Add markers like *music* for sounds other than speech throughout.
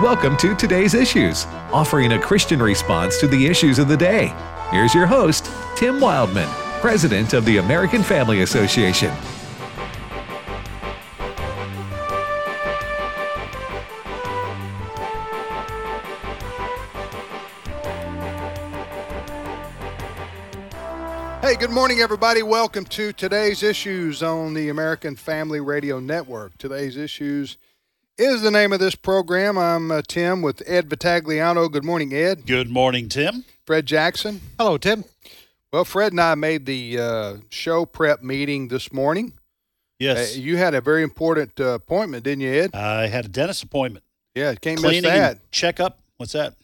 Welcome to today's issues, offering a Christian response to the issues of the day. Here's your host, Tim Wildmon, President of the American Family Association. Hey, good morning, everybody. Welcome to today's issues on the American Family Radio Network. Today's issues is the name of this program. I'm uh, Tim with Ed Vitagliano. Good morning, Ed. Good morning, Tim. Fred Jackson. Hello, Tim. Well, Fred and I made the uh, show prep meeting this morning. Yes, Uh, you had a very important uh, appointment, didn't you, Ed? I had a dentist appointment. Yeah, can't Cleaning miss that. and checkup. What's that?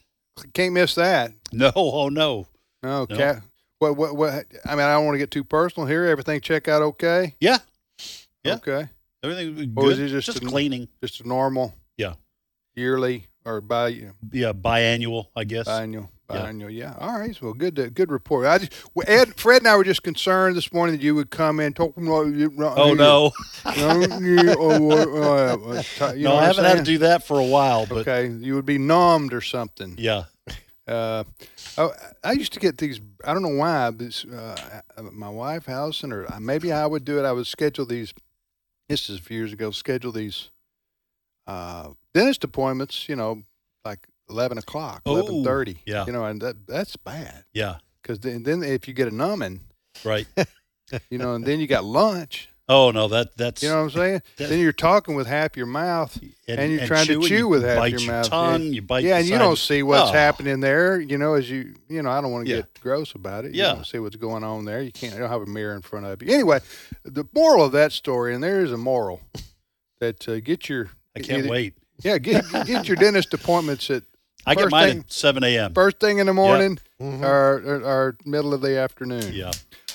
Can't miss that. No, oh no. No, No. What, what, what? I mean, I don't want to get too personal here. Everything check out okay? Yeah, Yeah. Okay. Everything Or is good. it just just a- cleaning. Just a normal Yeah, yearly or bi yeah, biannual, I guess. biannual. Yeah. Biannual, yeah. All right. Well, good. Good report. I just, Ed, Fred, and I were just concerned this morning that you would come in talking. oh no, *laughs* no. no, I haven't had to do that for a while, but Okay, you would be numbed or something. yeah, Uh, oh, I used to get these. I don't know why. This, uh, my wife, Allison, or maybe I would do it. I would schedule these. This is a few years ago. Schedule these uh, dentist appointments. You know, like eleven o'clock, Oh, eleven thirty. yeah. You know, and that that's bad yeah, because then, then if you get a numbing, right. *laughs* you know, and then you got lunch. Oh no, that that's You know what I'm saying? *laughs* Then you're talking with half your mouth, and, you're trying to chew you with half bite your your mouth. tongue, yeah. you bite. yeah, the and you don't see what's Oh, happening there. You know, as you, you know, I don't want to Yeah. get gross about it. You Yeah. don't see what's going on there. You can't. You don't have a mirror in front of you. Anyway, the moral of that story, and there is a moral that uh, get your. I can't either- wait. Yeah, get get your dentist appointments at I get mine thing- at seven a.m. first thing in the morning Mhm. or, or or middle of the afternoon. Yeah.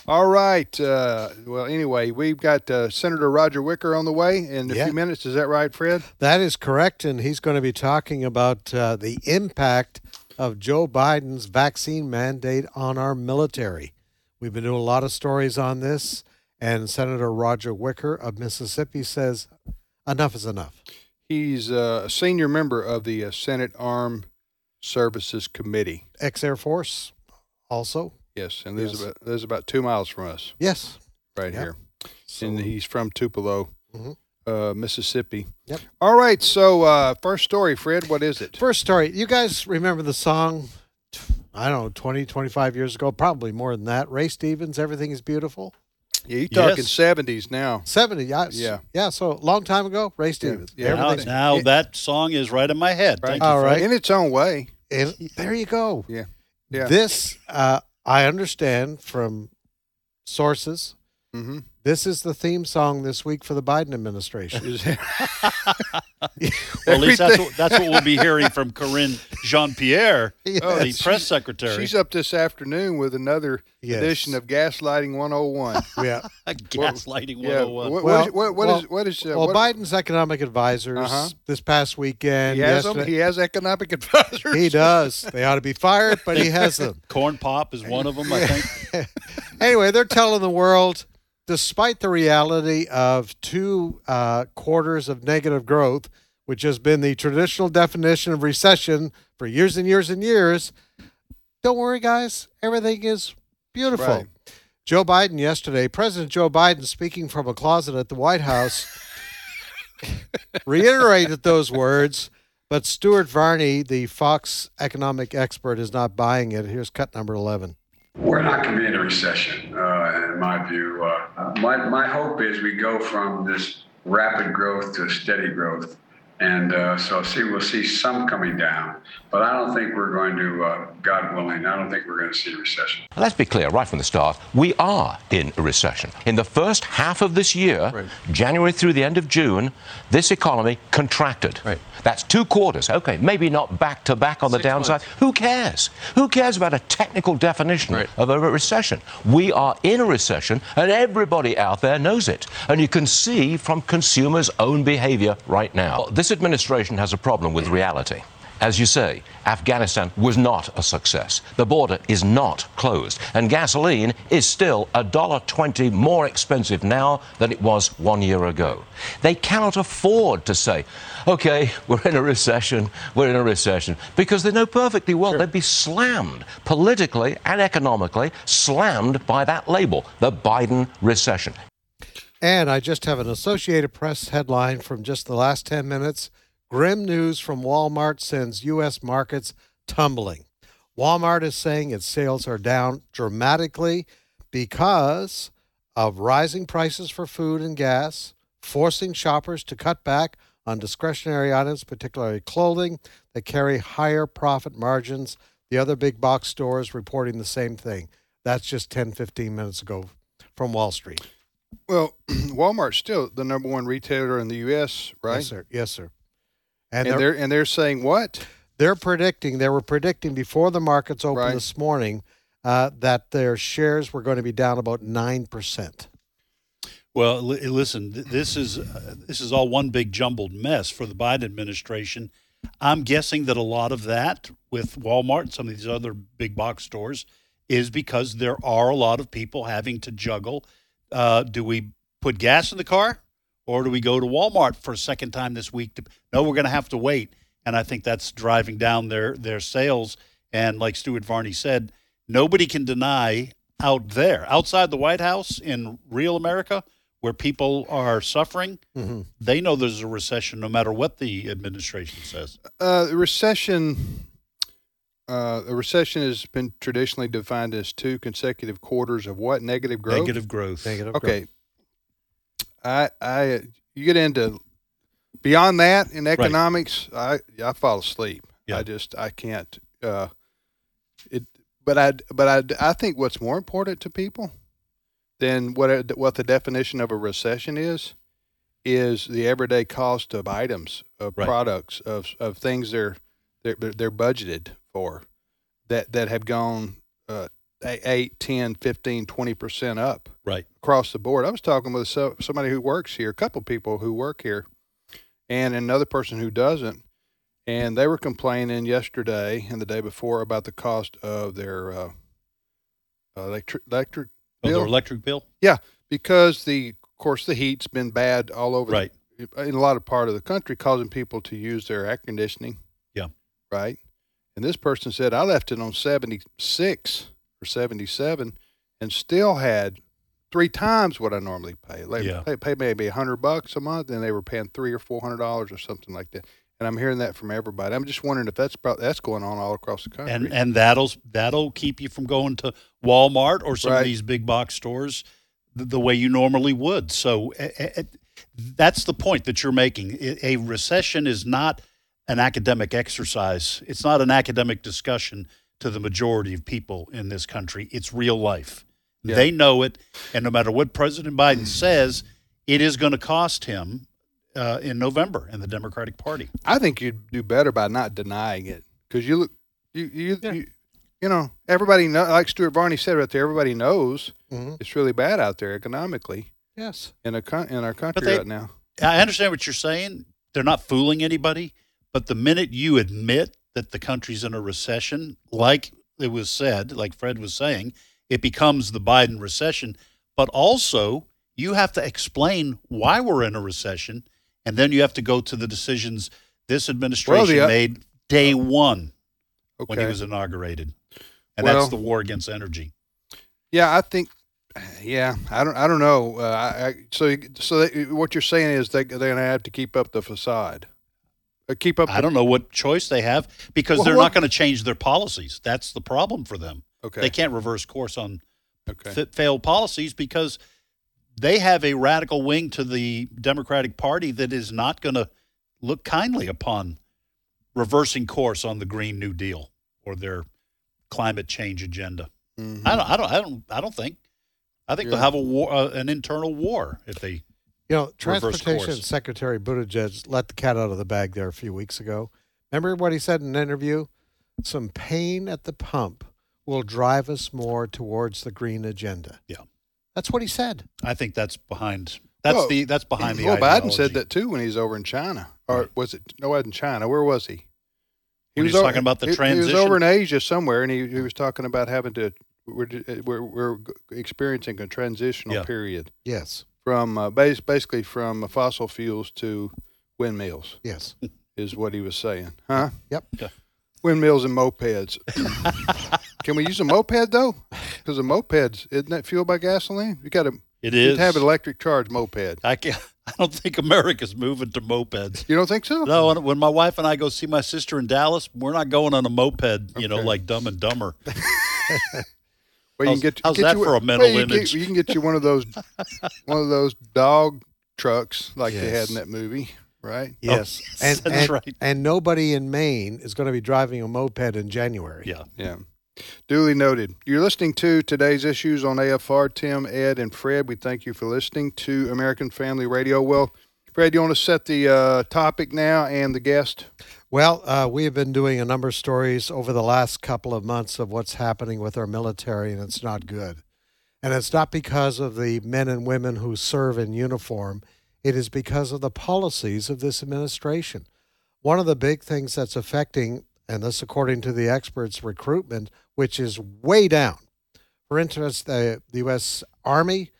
All right. Uh, well, anyway, we've got uh, Senator Roger Wicker on the way in a Yeah. few minutes. Is that right, Fred? That is correct, and he's going to be talking about uh, the impact of Joe Biden's vaccine mandate on our military. We've been doing a lot of stories on this, and Senator Roger Wicker of Mississippi says enough is enough. He's uh, a senior member of the uh, Senate Armed Services Committee. Ex Air Force, also. Yes, and there's Yes. about there's about two miles from us Yes. right Yep. here, So, and he's from Tupelo, Mhm. uh, Mississippi. Yep. All right. So uh, first story, Fred. What is it? First story. You guys remember the song, I don't know, 20, 25 years ago? Probably more than that. Ray Stevens, Everything is Beautiful. Yeah, you're talking Yes. seventies now. 70, yeah. Yeah. Yeah, so long time ago, Ray Stevens. yeah. Now, now it- that song is right in my head. Right. Thank you, All Fred. right. In its own way. And there you go. Yeah. Yeah. This, uh, I understand from sources, Mm-hmm. This is the theme song this week for the Biden administration. *laughs* Well, at least that's what, that's what we'll be hearing from *laughs* Corinne Jean Pierre, Oh, the press secretary. She's up this afternoon with another Yes. edition of Gaslighting 101. *laughs* yeah. Gaslighting yeah. 101. What, Well, what is, what, what well- is what is uh, well, Biden's economic advisors Uh-huh. this past weekend. He has them. He has economic advisors. he does. They ought to be fired, but he has them. Corn Pop is one of them, I think. anyway, they're telling the world, despite the reality of two uh, quarters of negative growth, which has been the traditional definition of recession for years and years and years, don't worry, guys. Everything is beautiful. Right. Joe Biden yesterday, President Joe Biden, speaking from a closet at the White House, *laughs* reiterated those words. But Stuart Varney, the Fox economic expert, is not buying it. Here's cut number 11. We're not going to be in a recession, in my view. Uh, my, my hope is we go from this rapid growth to steady growth. And uh, so see, we'll see some coming down. But I don't think we're going to, uh, God willing, I don't think we're going to see a recession. Let's be clear right from the start. We are in a recession. In the first half of this year, January through the end of June, this economy contracted. Right. That's two quarters. Okay, maybe not back to back on the downside. months. Who cares? Who cares about a technical definition Right. of a recession? We are in a recession, and everybody out there knows it. And you can see from consumers' own behavior right now. This administration has a problem with reality. As you say, Afghanistan was not a success. The border is not closed. And gasoline is still $1.20 more expensive now than it was one year ago. They cannot afford to say, okay, we're in a recession, we're in a recession, because they know perfectly well they'd be slammed politically and economically, slammed by that label, the Biden recession. And I just have an Associated Press headline from just the last 10 minutes. Grim news from Walmart sends U.S. markets tumbling. Walmart is saying its sales are down dramatically because of rising prices for food and gas, forcing shoppers to cut back on discretionary items, particularly clothing, that carry higher profit margins. The other big box stores reporting the same thing. That's just 10, 15 minutes ago from Wall Street. Well, *clears throat* Walmart's still the number one retailer in the U.S., right? Yes, sir. Yes, sir. And, And, they're, they're, and they're saying what? they're predicting, they were predicting before the markets opened Right. this morning uh, that their shares were going to be down about 9%. Well, li- listen, th- this is uh, this is all one big jumbled mess for the Biden administration. I'm guessing that a lot of that with Walmart and some of these other big box stores is because there are a lot of people having to juggle. Uh, do we put gas in the car, or do we go to Walmart for a second time this week? To, no, we're going to have to wait, and I think that's driving down their their sales. And like Stuart Varney said, nobody can deny out there, outside the White House in real America, where people are suffering, Mhm. they know there's a recession no matter what the administration says. Uh, recession. Uh, a recession has been traditionally defined as two consecutive quarters of what negative growth. Negative growth. Negative Okay. I I you get into beyond that in economics, I I fall asleep. Yeah. I just I can't. Uh, it, but I but I I think what's more important to people than what what the definition of a recession is is the everyday cost of items of Right. products of of things they're they're they're budgeted for that that have gone uh, 8 10 15 20% up Right. across the board. I was talking with somebody who works here, a couple people who work here, and another person who doesn't, and they were complaining yesterday and the day before about the cost of their uh, electric electric Oh, bill their electric bill? Yeah because the of course the heat's been bad all over Right. the, in a lot of part of the country, causing people to use their air conditioning. Yeah. Right. And this person said I left it on seventy six or seventy seven, and still had three times what I normally pay. Like Yeah. pay, pay maybe a hundred bucks a month, and they were paying three or four hundred dollars or something like that. And I'm hearing that from everybody. I'm just wondering if that's that's going on all across the country. And and that'll that'll keep you from going to Walmart or some Right. of these big box stores the, the way you normally would. So eh, eh, eh, that's the point that you're making. A recession is not an academic exercise. It's not an academic discussion to the majority of people in this country. It's real life. Yeah. They know it, and no matter what President Biden says, it is going to cost him uh, in November in the Democratic Party. I think you'd do better by not denying it because you look, you you, Yeah. you you know everybody know like Stuart Varney said right there. Everybody knows Mhm. it's really bad out there economically Yes. in a in our country they- right now. I understand what you're saying. They're not fooling anybody, but the minute you admit that the country's in a recession, like it was said, like Fred was saying, it becomes the Biden recession. But also, you have to explain why we're in a recession, and then you have to go to the decisions this administration uh, made day one when he was inaugurated, and Well- that's the war against energy. Yeah, I think. Yeah, I don't. I don't know. Uh, I, so, so they, what you're saying is they they're gonna have to keep up the facade, uh, keep up. I don't know what choice they have because Well, they're what- not going to change their policies. That's the problem for them. Okay. They can't reverse course on okay. fa- failed policies because they have a radical wing to the Democratic Party that is not going to look kindly upon reversing course on the Green New Deal or their climate change agenda. Mhm. I don't. I don't. I don't. I don't think. I think they'll have a war, uh, an internal war if they. You know, Transportation. Secretary Buttigieg let the cat out of the bag there a few weeks ago. Remember what he said in an interview? Some pain at the pump will drive us more towards the green agenda. Yeah. That's what he said. I think that's behind. That's Well, the. That's behind the. Well, Biden said that too when he's over in China, or Right. was it? No, it wasn't China. Where was he? When he's o- talking about the he- transition. He was over in Asia somewhere, and he, he was talking about having to. We're we're, we're experiencing a transitional Yeah. period Yes. From uh, base, basically from fossil fuels to windmills Yes. is what he was saying, huh? Yep. Windmills and mopeds. *laughs* Can we use a moped though? Because a moped's isn't that fueled by gasoline? You got to it is. have an electric charge moped. I can't. *laughs* I don't think America's moving to mopeds. You don't think so? No, when, when my wife and I go see my sister in Dallas, we're not going on a moped. You know, Okay. like Dumb and Dumber. *laughs* Well, How's- get, how's get that you, for a mental well, you image? Get, you can get you one of those, *laughs* one of those dog trucks like they had in that movie, right? Yes. Oh, yes, and, that's and, right. And nobody in Maine is going to be driving a moped in January. Yeah. Yeah. Duly noted. You're listening to today's issues on AFR. Tim, Ed, and Fred. We thank you for listening to American Family Radio. Well, Fred, you want to set the uh, topic now and the guest? Well, uh, we have been doing a number of stories over the last couple of months of what's happening with our military, and it's not good. And it's not because of the men and women who serve in uniform, it is because of the policies of this administration. One of the big things that's affecting, and this according to the experts, recruitment, which is way down. For instance, the, the U.S. Army,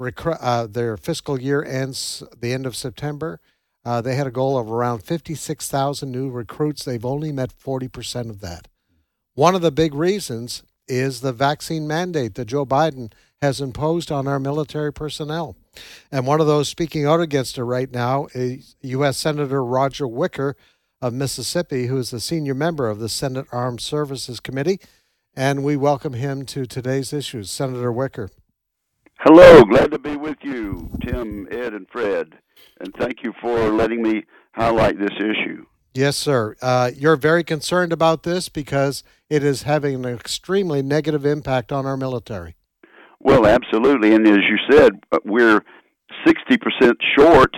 uh, their fiscal year ends the end of September. Uh, they had a goal of around 56,000 new recruits. They've only met 40% of that. One of the big reasons is the vaccine mandate that Joe Biden has imposed on our military personnel. And one of those speaking out against it right now is U.S. Senator Roger Wicker of Mississippi, who is the senior member of the Senate Armed Services Committee. And we welcome him to today's issues. Senator Wicker. Hello, glad to be with you, Tim, Ed, and Fred. And thank you for letting me highlight this issue. Yes, sir. Uh, you're very concerned about this because it is having an extremely negative impact on our military. Well, absolutely. And as you said, uh, we're 60% short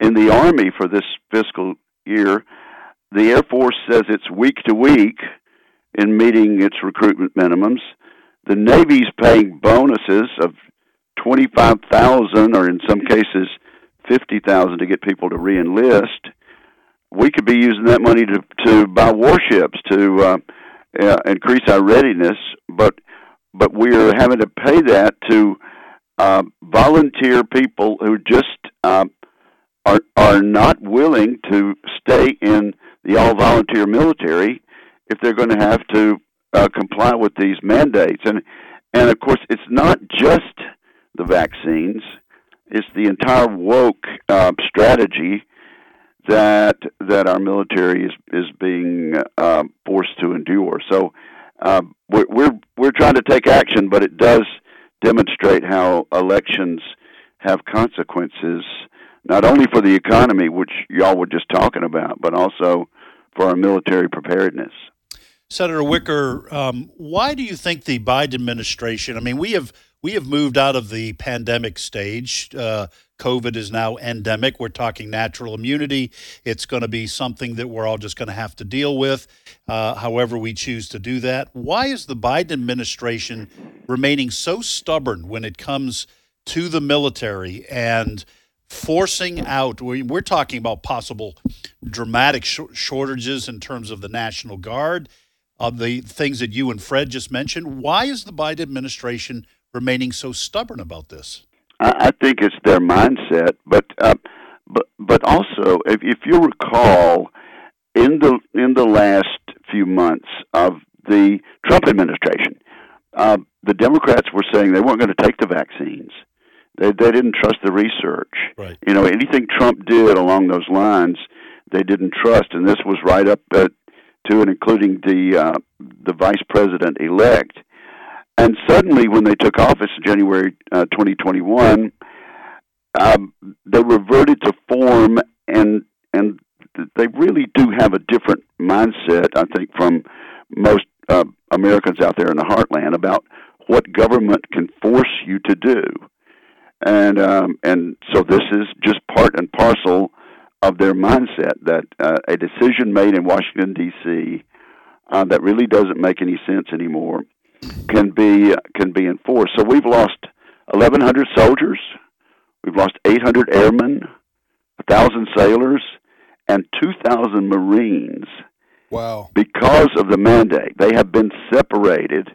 in the Army for this fiscal year. The Air Force says it's week to week in meeting its recruitment minimums. The Navy's paying bonuses of 25,000 or in some cases 50,000 to get people to reenlist. We could be using that money to to buy warships to uh, uh, increase our readiness, but but we're having to pay that to uh, volunteer people who just uh, are are not willing to stay in the all volunteer military if they're going to have to uh, comply with these mandates and and of course it's not just the vaccines it's the entire woke uh, strategy that that our military is is being uh, forced to endure so uh, we're, we're we're trying to take action but it does demonstrate how elections have consequences not only for the economy which y'all were just talking about but also for our military preparedness Senator Wicker, um, why do you think the Biden administration? I mean, we have we have moved out of the pandemic stage. Uh, COVID is now endemic. We're talking natural immunity. It's going to be something that we're all just going to have to deal with, uh, however we choose to do that. Why is the Biden administration remaining so stubborn when it comes to the military and forcing out? we- We're talking about possible dramatic sh- shortages in terms of the National Guard of the things that you and Fred just mentioned. Why is the Biden administration remaining so stubborn about this? I, I think it's their mindset, but uh, but but also, if, if you recall, in the in the last few months of the Trump administration, uh, the Democrats were saying they weren't going to take the vaccines. They they didn't trust the research. Right. You know, anything Trump did along those lines, they didn't trust, and this was right up uh, to and including the uh, the vice president elect. And suddenly, when they took office in January uh, 2021, um, they reverted to form, and and they really do have a different mindset, I think, from most uh, Americans out there in the heartland about what government can force you to do, and um, and so this is just part and parcel of their mindset that uh, a decision made in Washington D.C. Uh, that really doesn't make any sense anymore can be can be enforced. So we've lost 1,100 soldiers, we've lost 800 airmen, 1,000 sailors, and 2,000 Marines Wow. because of the mandate. They have been separated,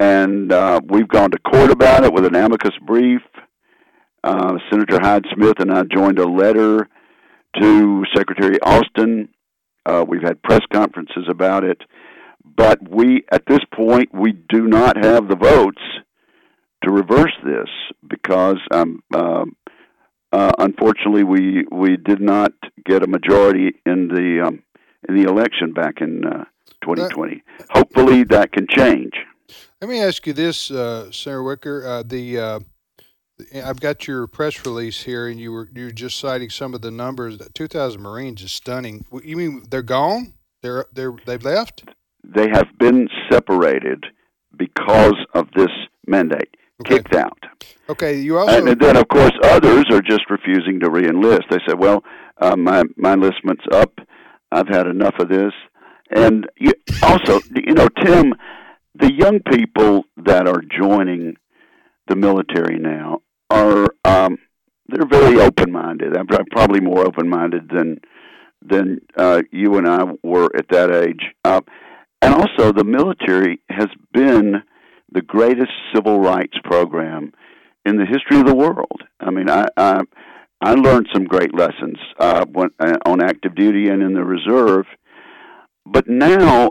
and uh, we've gone to court about it with an amicus brief. Uh, Senator Hyde Smith and I joined a letter to Secretary Austin. Uh, we've had press conferences about it, but we, at this point, we do not have the votes to reverse this because, um, um uh, unfortunately, we we did not get a majority in the um, in the election back in uh, 2020. Hopefully, that can change. Let me ask you this, uh, Senator Wicker. Uh, the uh, I've got your press release here, and you were you were just citing some of the numbers. Two thousand Marines is stunning. You mean they're gone? They're they're they've left? They have been separated because of this mandate, Okay. kicked out. Okay. You also and then, of course, others are just refusing to reenlist. They say, "Well, uh, my my enlistment's up. I've had enough of this." And you, also, you know, Tim, the young people that are joining the military now are um, they're very open-minded. I'm probably more open-minded than than uh, you and I were at that age. Uh, and also, the military has been the greatest civil rights program in the history of the world. I mean, I I, I learned some great lessons uh, when, uh, on active duty and in the reserve, but now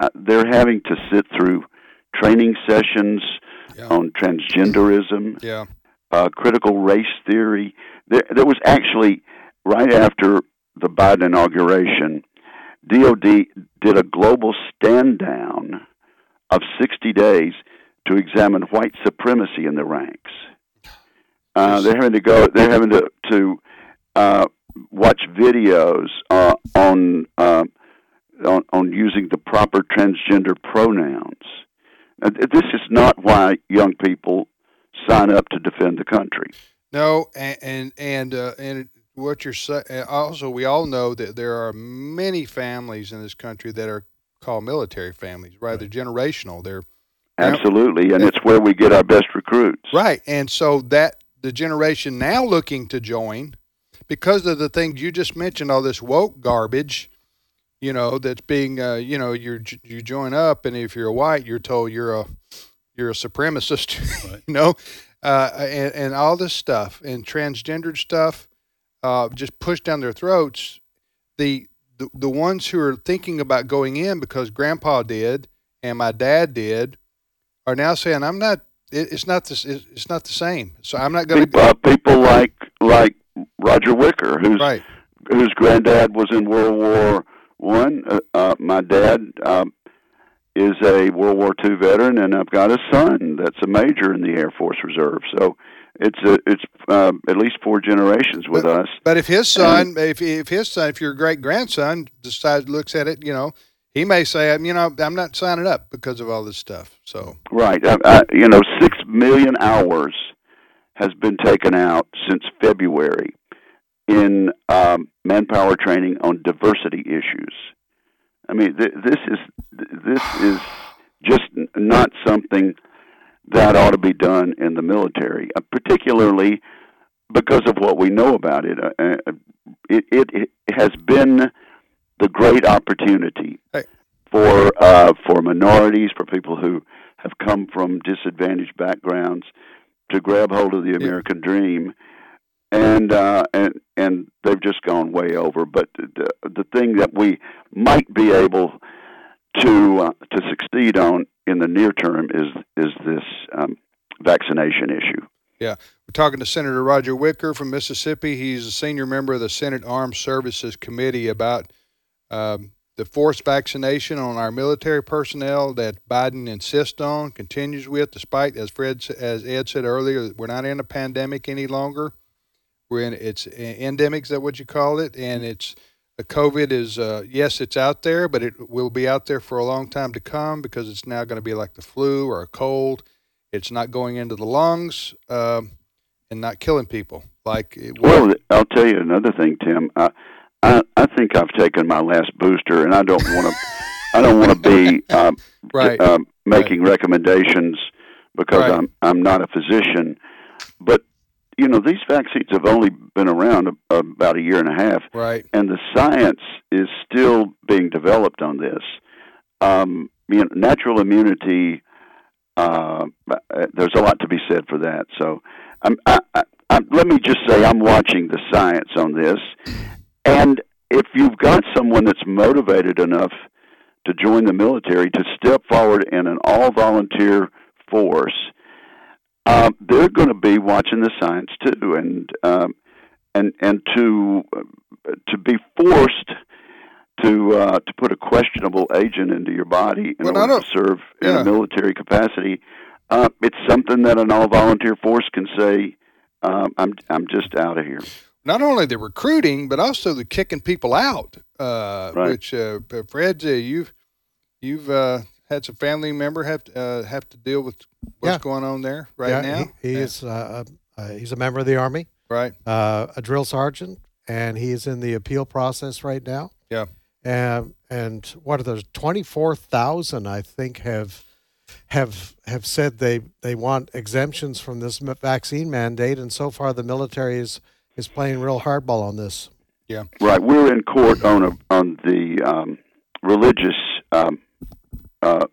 uh, they're having to sit through training sessions Yeah. on transgenderism, yeah. uh, critical race theory. There, there was actually right after the Biden inauguration, DoD did a global stand down of 60 days to examine white supremacy in the ranks. Uh, they're having to go. They're having to to uh, watch videos uh, on, uh, on on using the proper transgender pronouns. Uh, this is not why young people sign up to defend the country. No, and and and, uh, and what you're saying. Also, we all know that there are many families in this country that are called military families, right? They're generational. They're Absolutely, and it's where we get our best recruits. right, and so that the generation now looking to join because of the things you just mentioned, all this woke garbage. You know that's being, uh, you know, you you join up, and if you're white, you're told you're a you're a supremacist. *laughs* Right. you know, uh, and and all this stuff and transgendered stuff, uh, just pushed down their throats. The, the the ones who are thinking about going in because Grandpa did and my dad did are now saying I'm not. It, it's not this. It, it's not the same. So I'm not going People, to. uh, people like like Roger Wicker, whose Right. whose granddad was in World War One. Uh, uh, my dad um, is a World War Two veteran, and I've got a son that's a major in the Air Force Reserve. So it's a, it's uh, at least four generations with us. But if his son, if if his son, if your great grandson decides looks at it, you know, he may say, you know, I'm not signing up because of all this stuff. So Right. I, I, you know, six million hours has been taken out since February in um, manpower training on diversity issues. I mean, th- this is this is just not something that ought to be done in the military, uh, particularly because of what we know about it. Uh, uh, it, it, it has been the great opportunity for uh, for minorities, for people who have come from disadvantaged backgrounds, to grab hold of the American dream, and uh, and and they've just gone way over. But the, the thing that we might be able to uh, to succeed on in the near term is is this um, vaccination issue. Yeah, we're talking to Senator Roger Wicker from Mississippi. He's a senior member of the Senate Armed Services Committee about um, the forced vaccination on our military personnel that Biden insists on, continues with, despite, as Fred, as Ed said earlier, we're not in a pandemic any longer. We're in it's endemic. Is that what you call it? And it's the COVID is uh, yes, it's out there, but it will be out there for a long time to come because it's now going to be like the flu or a cold. It's not going into the lungs um, and not killing people like it Well, I'll tell you another thing, Tim. I I, I think I've taken my last booster, and I don't want to. I don't want to be *laughs* um, Right. um, making recommendations because Right. I'm I'm not a physician. But you know these vaccines have only been around a, about a year and a half, Right. and the science is still being developed on this. Um, you know, natural immunity. Uh, there's a lot to be said for that. So, I'm, I, I, I, let me just say I'm watching the science on this, and if you've got someone that's motivated enough to join the military to step forward in an all-volunteer force, uh, they're going to be watching the science too, and um, and and to to be forced to uh, to put a questionable agent into your body in Well, order to serve in yeah. a military capacity, uh, it's something that an all-volunteer force can say. Um, I'm I'm just out of here. Not only the recruiting, but also the kicking people out. Uh, Right. Which, uh, Fred, uh, you've you've uh, had some family member have to, uh, have to deal with what's Yeah. going on there right yeah, now. he, he Yeah. is uh, uh, he's a member of the army, right. uh, a drill sergeant, and he is in the appeal process right now. Yeah. And and what are those? Twenty four thousand, I think, have have have said they they want exemptions from this vaccine mandate, and so far the military is is playing real hardball on this. Yeah, right, we're in court on a, on the um, religious um, uh,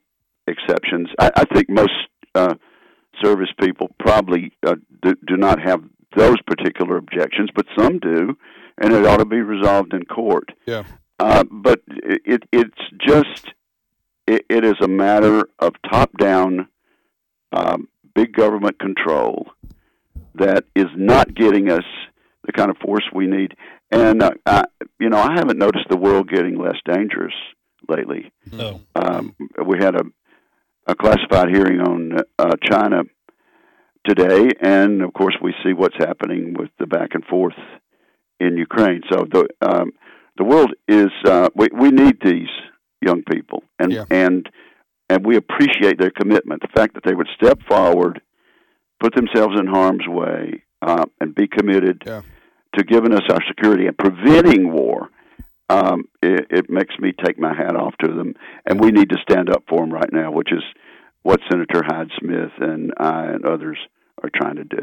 exceptions. I, I think most uh, service people probably uh, do, do not have those particular objections, but some do, and it ought to be resolved in court. Yeah. Uh, but it, it it's just it, it is a matter of top down um, big government control that is not getting us the kind of force we need. And uh, I, you know, I haven't noticed the world getting less dangerous lately. No. Um, we had a, a classified hearing on uh, China today, and of course, we see what's happening with the back and forth in Ukraine. So the um, the world is uh, we we need these young people, and Yeah. and and we appreciate their commitment. The fact that they would step forward, put themselves in harm's way, uh, and be committed Yeah. to giving us our security and preventing war. Um, it, it makes me take my hat off to them, and we need to stand up for them right now, which is what Senator Hyde Smith and I and others are trying to do.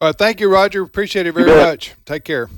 All right. Thank you, Roger. Appreciate it very much. Take care.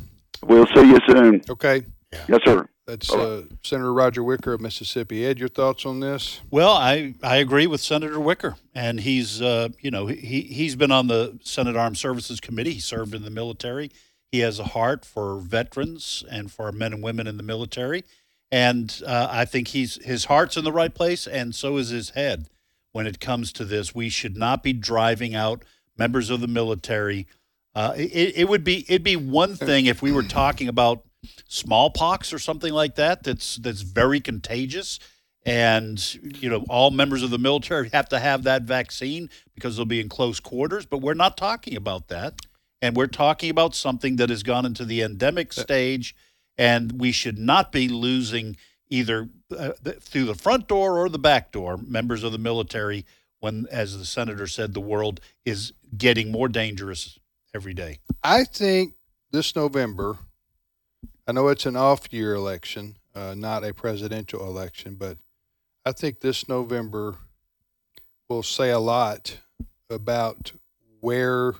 We'll see you soon. Okay. Yes, sir. That's uh, Senator Roger Wicker of Mississippi. Ed, your thoughts on this? Well, I, I agree with Senator Wicker, and he's uh, you know he he's been on the Senate Armed Services Committee. He served in the military. He has a heart for veterans and for men and women in the military, and uh, I think he's his heart's in the right place, and so is his head when it comes to this. We should not be driving out members of the military. Uh, it, it would be it'd be one thing if we were talking about smallpox or something like that. That's that's very contagious and you know all members of the military have to have that vaccine because they'll be in close quarters but we're not talking about that and we're talking about something that has gone into the endemic stage and we should not be losing either uh, through the front door or the back door members of the military when as the senator said the world is getting more dangerous every day. I think this November, I know it's an off year election, uh, not a presidential election, but I think this November will say a lot about where,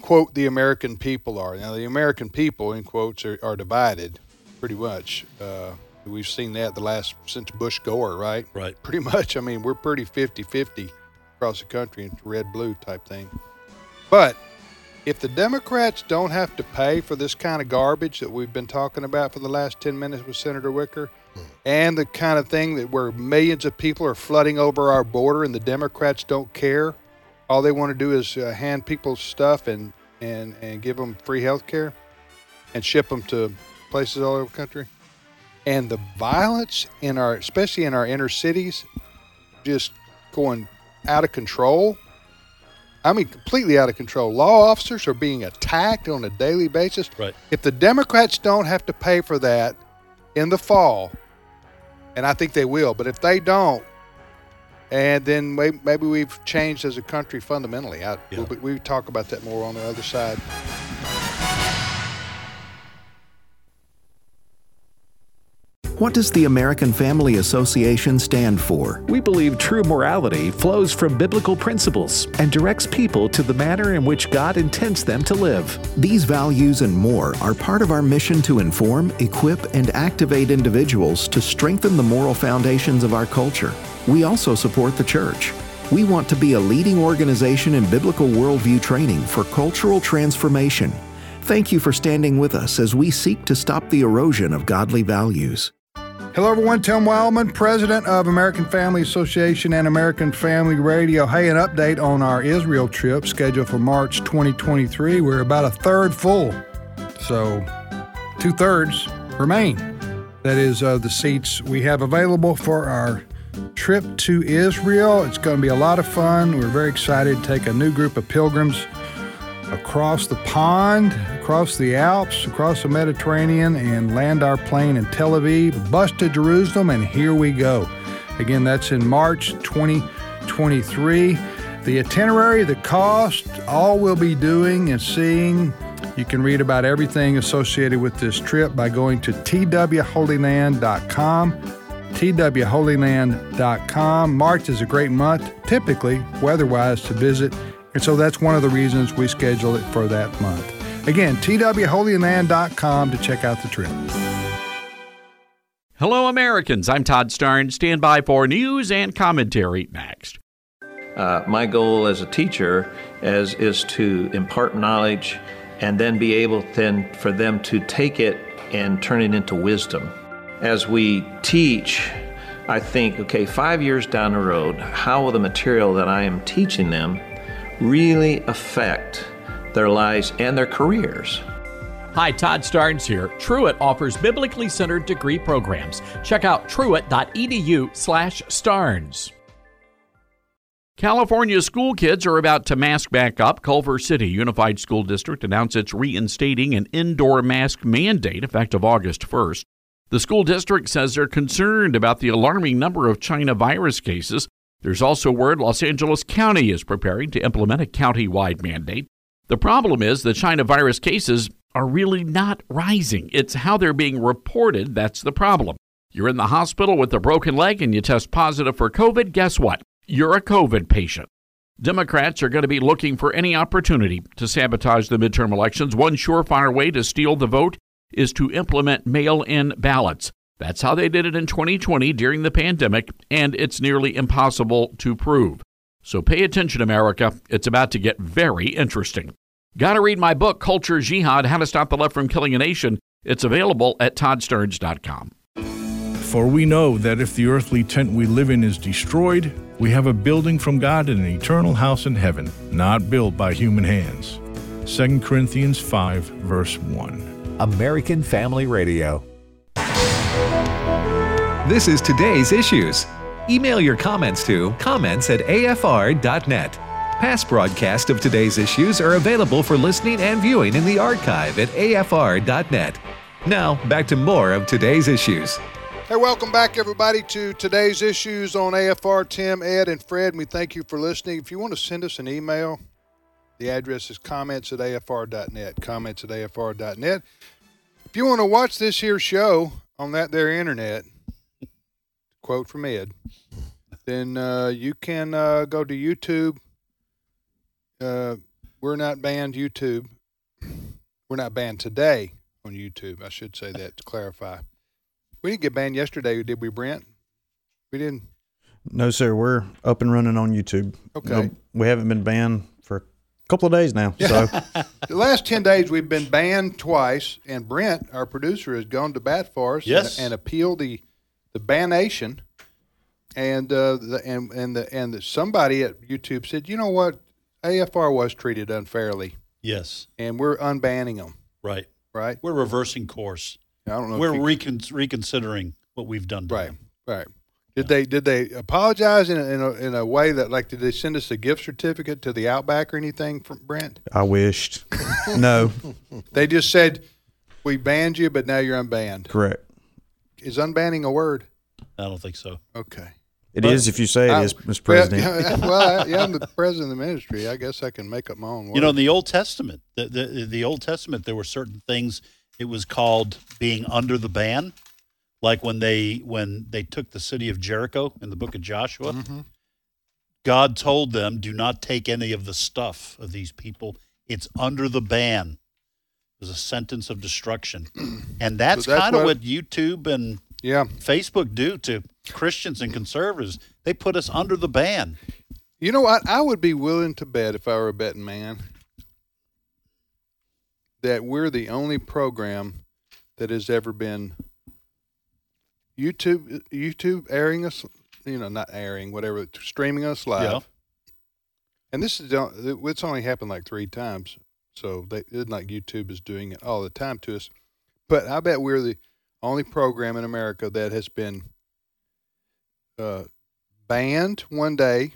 quote, the American people are. Now, the American people, in quotes, are, are divided pretty much. Uh, we've seen that the last, since Bush Gore, right? right pretty much. I mean, we're pretty 50 50 across the country, red blue type thing. But if the Democrats don't have to pay for this kind of garbage that we've been talking about for the last 10 minutes with Senator Wicker, and the kind of thing that where millions of people are flooding over our border and the Democrats don't care, all they want to do is uh, hand people stuff and, and, and give them free health care and ship them to places all over the country. And the violence in our, especially in our inner cities, just going out of control. I mean, completely out of control. Law officers are being attacked on a daily basis. Right. If the Democrats don't have to pay for that in the fall, and I think they will, but if they don't, and then maybe we've changed as a country fundamentally. I, Yeah. we, we talk about that more on the other side. What does the American Family Association stand for? We believe true morality flows from biblical principles and directs people to the manner in which God intends them to live. These values and more are part of our mission to inform, equip, and activate individuals to strengthen the moral foundations of our culture. We also support the church. We want to be a leading organization in biblical worldview training for cultural transformation. Thank you for standing with us as we seek to stop the erosion of godly values. Hello, everyone. Tim Wildmon, president of American Family Association and American Family Radio. Hey, an update on our Israel trip scheduled for March 2023. We're about a third full, so two thirds remain. That is uh, the seats we have available for our trip to Israel. It's going to be a lot of fun. We're very excited to take a new group of pilgrims across the pond, across the Alps, across the Mediterranean, and land our plane in Tel Aviv, bus to Jerusalem, and here we go. Again, that's in March 2023. The itinerary, the cost, all we'll be doing and seeing. You can read about everything associated with this trip by going to twholyland.com. twholyland.com. March is a great month, typically, weather wise, to visit and so that's one of the reasons we schedule it for that month. Again, twholyland.com to check out the trip. Hello, Americans. I'm Todd Starnes. Stand by for news and commentary next. Uh, my goal as a teacher is, is to impart knowledge and then be able then for them to take it and turn it into wisdom. As we teach, I think, okay, five years down the road, how will the material that I am teaching them really affect their lives and their careers. Hi, Todd Starnes here. Truett offers biblically centered degree programs. Check out truett.edu/starnes. California school kids are about to mask back up. Culver City Unified School District announced it's reinstating an indoor mask mandate effective August 1st. The school district says they're concerned about the alarming number of China virus cases there's also word Los Angeles County is preparing to implement a county wide mandate. The problem is the China virus cases are really not rising. It's how they're being reported that's the problem. You're in the hospital with a broken leg and you test positive for COVID. Guess what? You're a COVID patient. Democrats are going to be looking for any opportunity to sabotage the midterm elections. One surefire way to steal the vote is to implement mail in ballots. That's how they did it in 2020 during the pandemic, and it's nearly impossible to prove. So pay attention, America. It's about to get very interesting. Got to read my book, Culture Jihad How to Stop the Left from Killing a Nation. It's available at toddstarnes.com. For we know that if the earthly tent we live in is destroyed, we have a building from God and an eternal house in heaven, not built by human hands. 2 Corinthians 5, verse 1. American Family Radio. This is today's issues. Email your comments to comments at afr.net. Past broadcasts of today's issues are available for listening and viewing in the archive at afr.net. Now, back to more of today's issues. Hey, welcome back, everybody, to today's issues on AFR. Tim, Ed, and Fred, we thank you for listening. If you want to send us an email, the address is comments at afr.net. Comments at afr.net. If you want to watch this here show on that there internet, quote from Ed, then uh, you can uh, go to YouTube. Uh, we're not banned YouTube. We're not banned today on YouTube. I should say that to clarify. We didn't get banned yesterday, did we, Brent? We didn't. No, sir. We're up and running on YouTube. Okay. We haven't been banned for a couple of days now. *laughs* So the last 10 days, we've been banned twice, and Brent, our producer, has gone to bat for us Yes. and, and appealed the the bannation. And uh, the, and and the and the, somebody at YouTube said, you know what, AFR was treated unfairly, Yes, and we're unbanning them. right. Right? We're reversing course. I don't know. We're you- recon- reconsidering what we've done. To right, them. right. Did they did they apologize in a, in a in a way that like did they send us a gift certificate to the Outback or anything from Brent? I wished. *laughs* no, They just said we banned you, but now you're unbanned. correct. Is unbanning a word? I don't think so. Okay. It is if you say it I- is, Mr. President. *laughs* Well, yeah, well, I- yeah, I'm the president of the ministry. I guess I can make up my own word. You know, in the Old Testament, the, the the Old Testament, there were certain things. It was called being under the ban. like when they when they took the city of Jericho in the book of Joshua. Mm-hmm. God told them, "Do not take any of the stuff of these people. It's under the ban." Was a sentence of destruction, *clears throat* and that's, that's kind of what- what YouTube and Yeah. Facebook do to Christians and conservatives. They put us under the ban. You know what? I would be willing to bet if I were a betting man that we're the only program that has ever been YouTube YouTube airing us, you know, not airing, whatever, streaming us live. Yeah. And this is it's only happened like three times, so they, it's like YouTube is doing it all the time to us. But I bet we're the only program in America that has been uh, banned one day,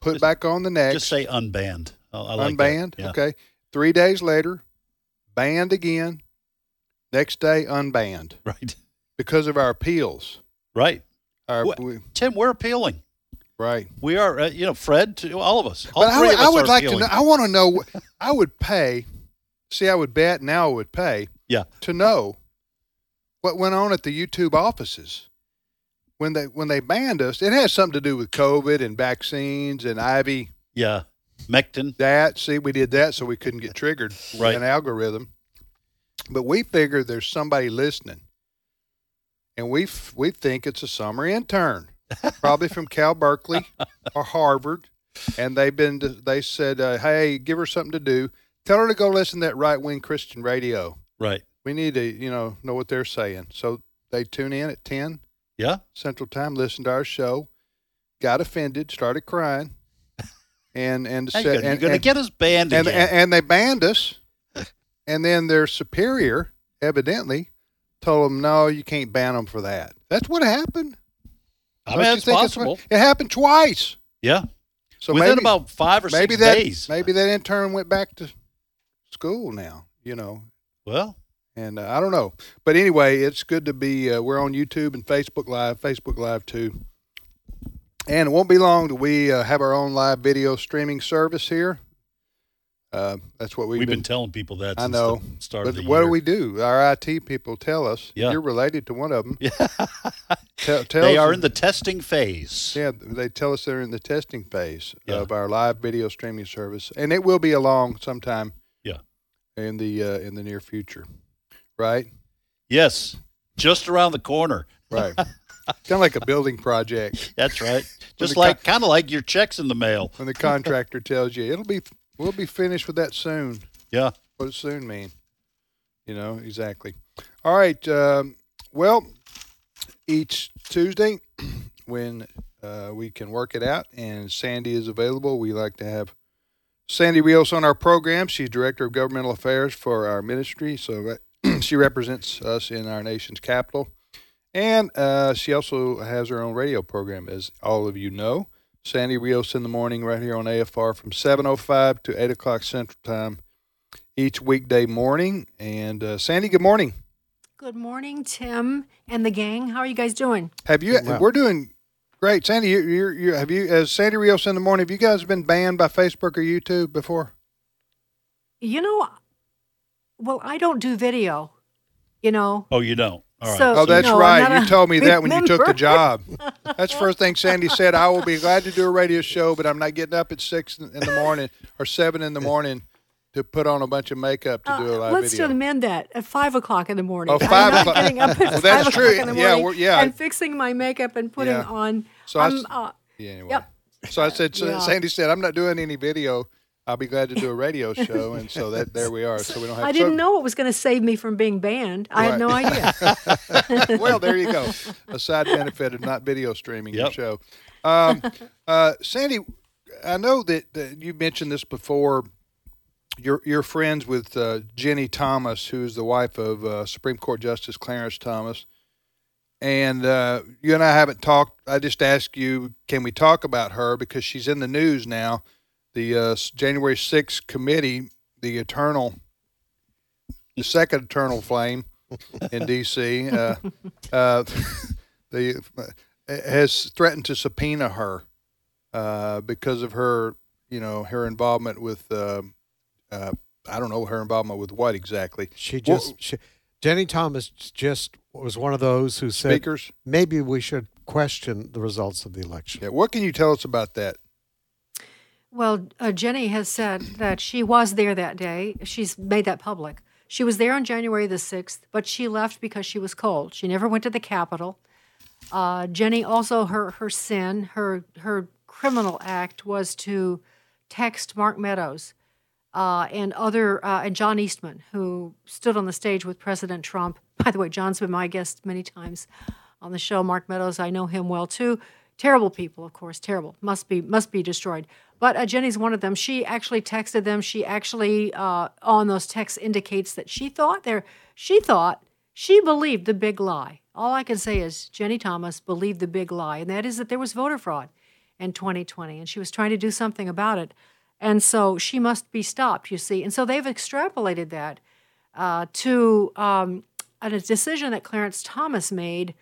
put Just- back on the next, Just say unbanned. I, I like that. unbanned. Yeah. Okay, three days later, banned again. Next day, unbanned *laughs* Right. because of our appeals. Right. Our, we- Tim, we're appealing. Right. We are, uh, you know, Fred, to all of us. All But I would, I would like to know. I want to know. I would pay. See, I would bet. Now I would pay Yeah. to know what went on at the YouTube offices when they when they banned us. It has something to do with COVID and vaccines and Ivy. Yeah. Mectin. That see, we did that so we couldn't get triggered. with Right. An algorithm. But we figure there's somebody listening, and we f- we think it's a summer intern, probably from Cal Berkeley or Harvard, and they've been they said, uh, hey, give her something to do. Tell her to go listen to that right wing Christian radio. Right. We need to you know know what they're saying. So they tune in at ten Yeah. Central Time, listen to our show, got offended, started crying, and and said, you're and, going to get us banned and, again. and and they banned us, and then their superior evidently told them, "No, you can't ban them for that." That's what happened. I mean, it's possible. it happened twice. yeah. So Within maybe, about five or maybe six that days. maybe that intern went back to school now. You know, Well, and uh, I don't know. But anyway, it's good to be. Uh, we're on YouTube and Facebook Live, Facebook Live too. And it won't be long till we uh, have our own live video streaming service here. Uh, that's what we've, we've been, been. telling people that I know, start but what year. do we do? Our IT people tell us. Yeah. You're related to one of them. *laughs* Yeah. Tell, tell they are in the testing phase. Yeah, they tell us they're in the testing phase Yeah. of our live video streaming service, and it will be along sometime. Yeah. In the uh, in the near future, right? Yes. Just around the corner. Right. *laughs* kind of like a building project. That's right. Just like kind of like your checks in the mail. When the contractor tells you it'll be, we'll be finished with that soon. Yeah. What does soon mean? You know exactly. All right. Um, well, each Tuesday *clears throat* when uh, we can work it out and Sandy is available, we like to have Sandy Rios on our program. She's director of governmental affairs for our ministry, so *clears throat* she represents us in our nation's capital. And uh, she also has her own radio program, as all of you know. Sandy Rios in the morning, right here on AFR from 7:05 to 8 o'clock Central Time each weekday morning. And uh, Sandy, good morning. Good morning, Tim and the gang. How are you guys doing? Have you? Well. We're doing great, Sandy. You, you're, you have you as Sandy Rios in the morning. Have you guys been banned by Facebook or YouTube before? You know, well, I don't do video. You know, Oh, you don't. All right. So- Oh, that's no, I'm right. You told me that when you took the job. *laughs* That's the first thing Sandy said. I will be glad to do a radio show, but I'm not getting up at six in in the morning or seven in the morning to put on a bunch of makeup to do a Uh, live let's video. amend that at five o'clock in the morning. Oh, I'm not o'clock. Getting up at *laughs* Well, that's five true. o'clock in the Yeah, morning we're- yeah. and fixing my makeup and putting Yeah. on. So I I'm, s- uh, Yeah, anyway. Yep. So I said, so Yeah. Sandy said, I'm not doing any video. I'll be glad to do a radio *laughs* show, and so that there we are. So we don't have. I didn't know it was going to save me from being banned. I had no idea. *laughs* well, there you go. A side benefit of not video streaming your show. Um, uh, Sandy, I know that, that you mentioned this before. You're, you're friends with uh, Ginni Thomas, who's the wife of uh, Supreme Court Justice Clarence Thomas. And uh, you and I haven't talked. I just asked you, can we talk about her because she's in the news now? The uh, January 6th committee, the eternal, the second eternal flame in D.C. Uh, uh, *laughs* the has threatened to subpoena her uh, because of her, you know, her involvement with. Uh, uh, I don't know her involvement with what exactly. She Well- just she, Ginni Thomas just was one of those who said Speakers? maybe we should question the results of the election. Yeah, what can you tell us about that? Well, uh, Ginni has said that she was there that day. She's made that public. She was there on January the 6th, but she left because she was cold. She never went to the Capitol. Uh, Ginni also, her, her sin, her, her criminal act was to text Mark Meadows uh, and other, uh, and John Eastman, who stood on the stage with President Trump. By the way, John's been my guest many times on the show. Mark Meadows, I know him well too. Terrible people, of course, terrible. Must be must be destroyed. But uh, Ginni's one of them. She actually texted them. She actually uh, on those texts indicates that she thought there. She thought she believed the big lie. All I can say is Ginni Thomas believed the big lie, and that is that there was voter fraud in 2020, and she was trying to do something about it. And so she must be stopped, you see. And so they've extrapolated that uh, to um, a decision that Clarence Thomas made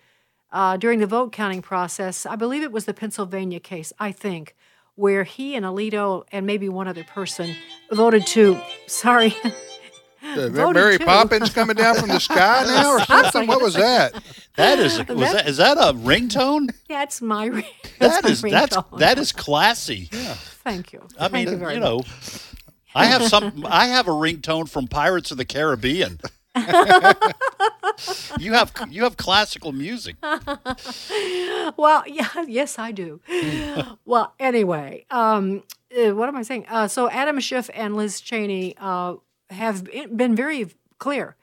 uh, during the vote counting process. I believe it was the Pennsylvania case, I think, where he and Alito and maybe one other person voted to, sorry. *laughs* Uh, Mary to- Poppins coming down from the sky *laughs* now or something? What was that? That is a, was that is that a ringtone? That's my ring. *laughs* That is my that's that is classy. Thank you. I Thank mean, you very you know, I have some. I have a ringtone from Pirates of the Caribbean. *laughs* you have you have classical music. *laughs* well, yeah, yes, I do. *laughs* well, anyway, um, uh, what am I saying? Uh, so Adam Schiff and Liz Cheney uh, have been very clear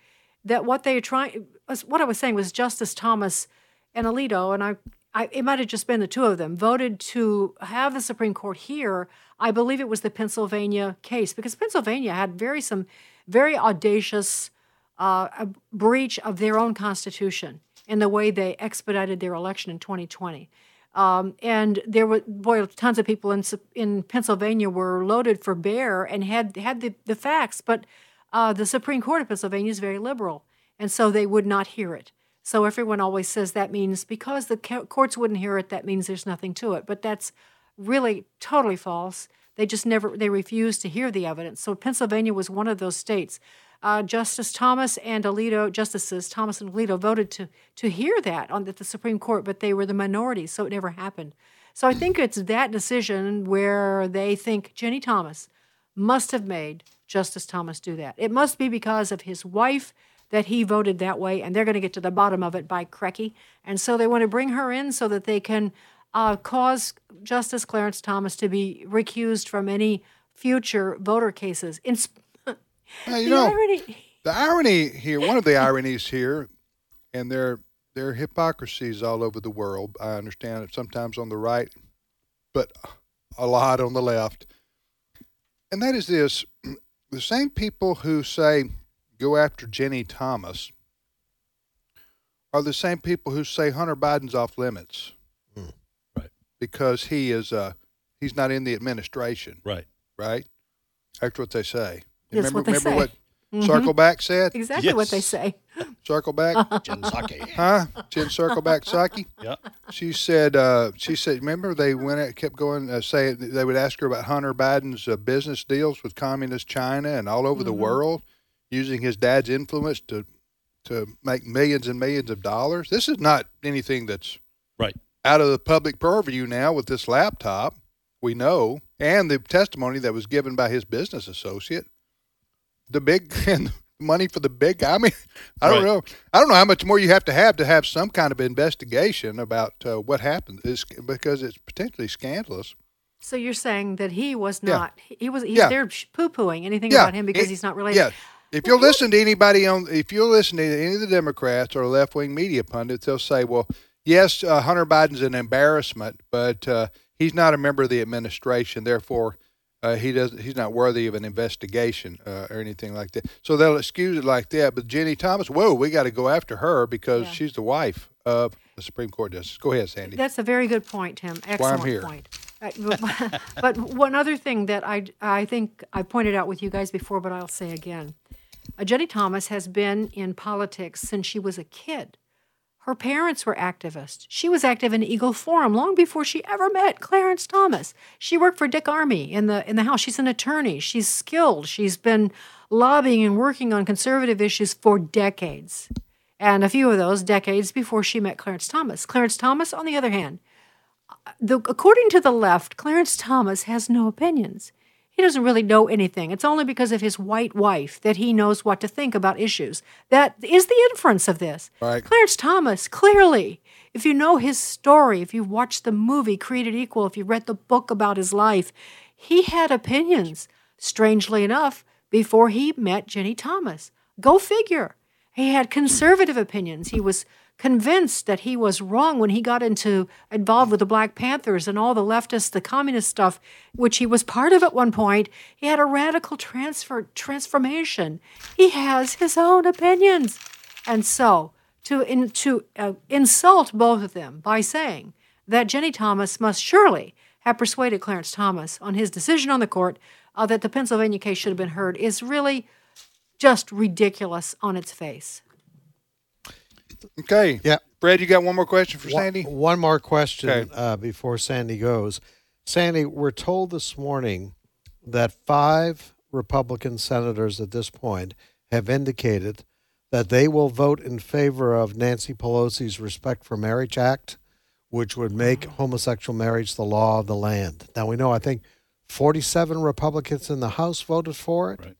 that what they trying, what I was saying was Justice Thomas and Alito, and I, I, it might have just been the two of them, voted to have the Supreme Court hear. I believe it was the Pennsylvania case because Pennsylvania had very some very audacious uh, a breach of their own constitution in the way they expedited their election in 2020. Um, and there were boy, tons of people in in Pennsylvania were loaded for bear and had had the, the facts, but uh, the Supreme Court of Pennsylvania is very liberal, and so they would not hear it. So everyone always says that means because the courts wouldn't hear it, that means there's nothing to it. But that's really totally false. They just never they refused to hear the evidence. So Pennsylvania was one of those states. Uh, Justice Thomas and Alito, Justices Thomas and Alito voted to to hear that on the, the Supreme Court, but they were the minority, so it never happened. So I think it's that decision where they think Ginni Thomas must have made Justice Thomas do that. It must be because of his wife that he voted that way, and they're going to get to the bottom of it by Crecky. And so they want to bring her in so that they can uh, cause Justice Clarence Thomas to be recused from any future voter cases. In, Now, you the know, irony- the irony here, one of the ironies here, and there there are hypocrisies all over the world. I understand it sometimes on the right, but a lot on the left. And that is this *clears throat* the same people who say go after Ginni Thomas are the same people who say Hunter Biden's off limits. Right. Because he is uh he's not in the administration. Right. Right? That's what they say. That's remember what they remember say. what Mhm. Circleback said? exactly what they say. *laughs* Circleback? Jen Psaki. Huh? Jen Circleback Psaki? Yeah. She said, uh, she said, remember they went, out- kept going, uh, saying they would ask her about Hunter Biden's uh, business deals with communist China and all over the Mm-hmm. world, using his dad's influence to to make millions and millions of dollars. This is not anything that's Right. out of the public purview now with this laptop. We know, and the testimony that was given by his business associate, the big *laughs* and money for the big. guy. I mean, I don't Right. know. I don't know how much more you have to have to have some kind of investigation about uh, what happened. It's, because it's potentially scandalous. So you're saying that he was Yeah. not, he was, he's Yeah. there poo pooing anything Yeah, about him because it- he's not related. Yeah. If you'll listen to anybody on, if you'll listen to any of the Democrats or left wing media pundits, they'll say, well, yes, uh, Hunter Biden's an embarrassment, but uh, he's not a member of the administration. Therefore, uh, he doesn't. He's not worthy of an investigation uh, or anything like that. So they'll excuse it like that. But Ginni Thomas, whoa, we got to go after her because Yeah. she's the wife of the Supreme Court justice. Go ahead, Sandy. That's a very good point, Tim. why I'm Excellent here. point. Uh, *laughs* but, but one other thing that I, I think I pointed out with you guys before, but I'll say again. Uh, Ginni Thomas has been in politics since she was a kid. Her parents were activists. She was active in Eagle Forum long before she ever met Clarence Thomas. She worked for Dick Armey in the in the House. She's an attorney. She's skilled. She's been lobbying and working on conservative issues for decades. and a few of those decades before she met Clarence Thomas. Clarence Thomas, on the other hand, uh, the, according to the left, Clarence Thomas has no opinions. He doesn't really know anything. It's only because of his white wife that he knows what to think about issues. That is the inference of this. Right. Clarence Thomas, clearly, if you know his story, if you've watched the movie Created Equal, if you read the book about his life, he had opinions, strangely enough, before he met Ginni Thomas. Go figure. He had conservative opinions. He was convinced that he was wrong when he got into involved with the Black Panthers and all the leftist, the communist stuff, which he was part of at one point. He had a radical transfer transformation. He has his own opinions, and so to in, to uh, insult both of them by saying that Ginni Thomas must surely have persuaded Clarence Thomas on his decision on the court uh, that the Pennsylvania case should have been heard is really just ridiculous on its face. Okay. Yeah. Brad, you got one more question for One- Sandy? One more question Okay. uh, before Sandy goes. Sandy, we're told this morning that five Republican senators at this point have indicated that they will vote in favor of Nancy Pelosi's Respect for Marriage Act, which would make homosexual marriage the law of the land. Now, we know, I think, 47 Republicans in the House voted for it. Right.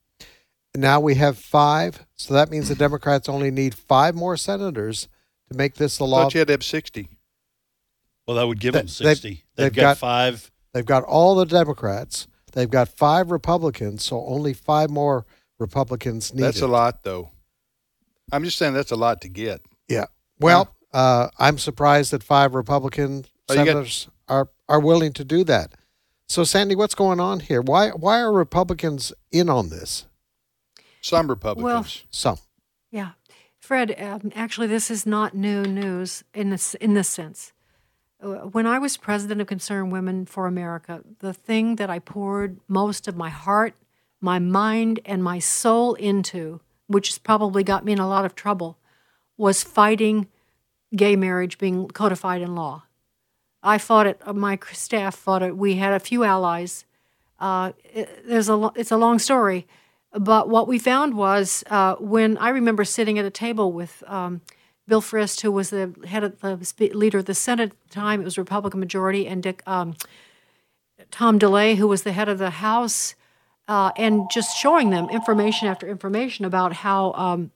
Now we have five. So that means the *clears throat* Democrats only need five more senators to make this the law. thought you had to have 60. Well, that would give They- them they've- 60. they've They've, got, got- five. They've got all the Democrats. They've got five Republicans, so only five more Republicans needed. That's a lot, though. I'm just saying that's a lot to get. Yeah. Well, uh, I'm surprised that five Republican Oh, you got- senators are are willing to do that. So, Sandy, what's going on here? Why why are Republicans in on this? Some Republicans. Some. Yeah, Fred. Um, actually, this is not new news in this in this sense. Uh, When I was president of Concerned Women for America, the thing that I poured most of my heart, my mind, and my soul into, which has probably got me in a lot of trouble, was fighting gay marriage being codified in law. I fought it. uh, My staff fought it. We had a few allies. Uh, it, there's a. lo- It's a long story, but what we found was uh, when I remember sitting at a table with um, Bill Frist, who was the head of the leader of the Senate at the time. It was Republican majority, and Dick um, Tom DeLay, who was the head of the House, uh, and just showing them information after information about how um,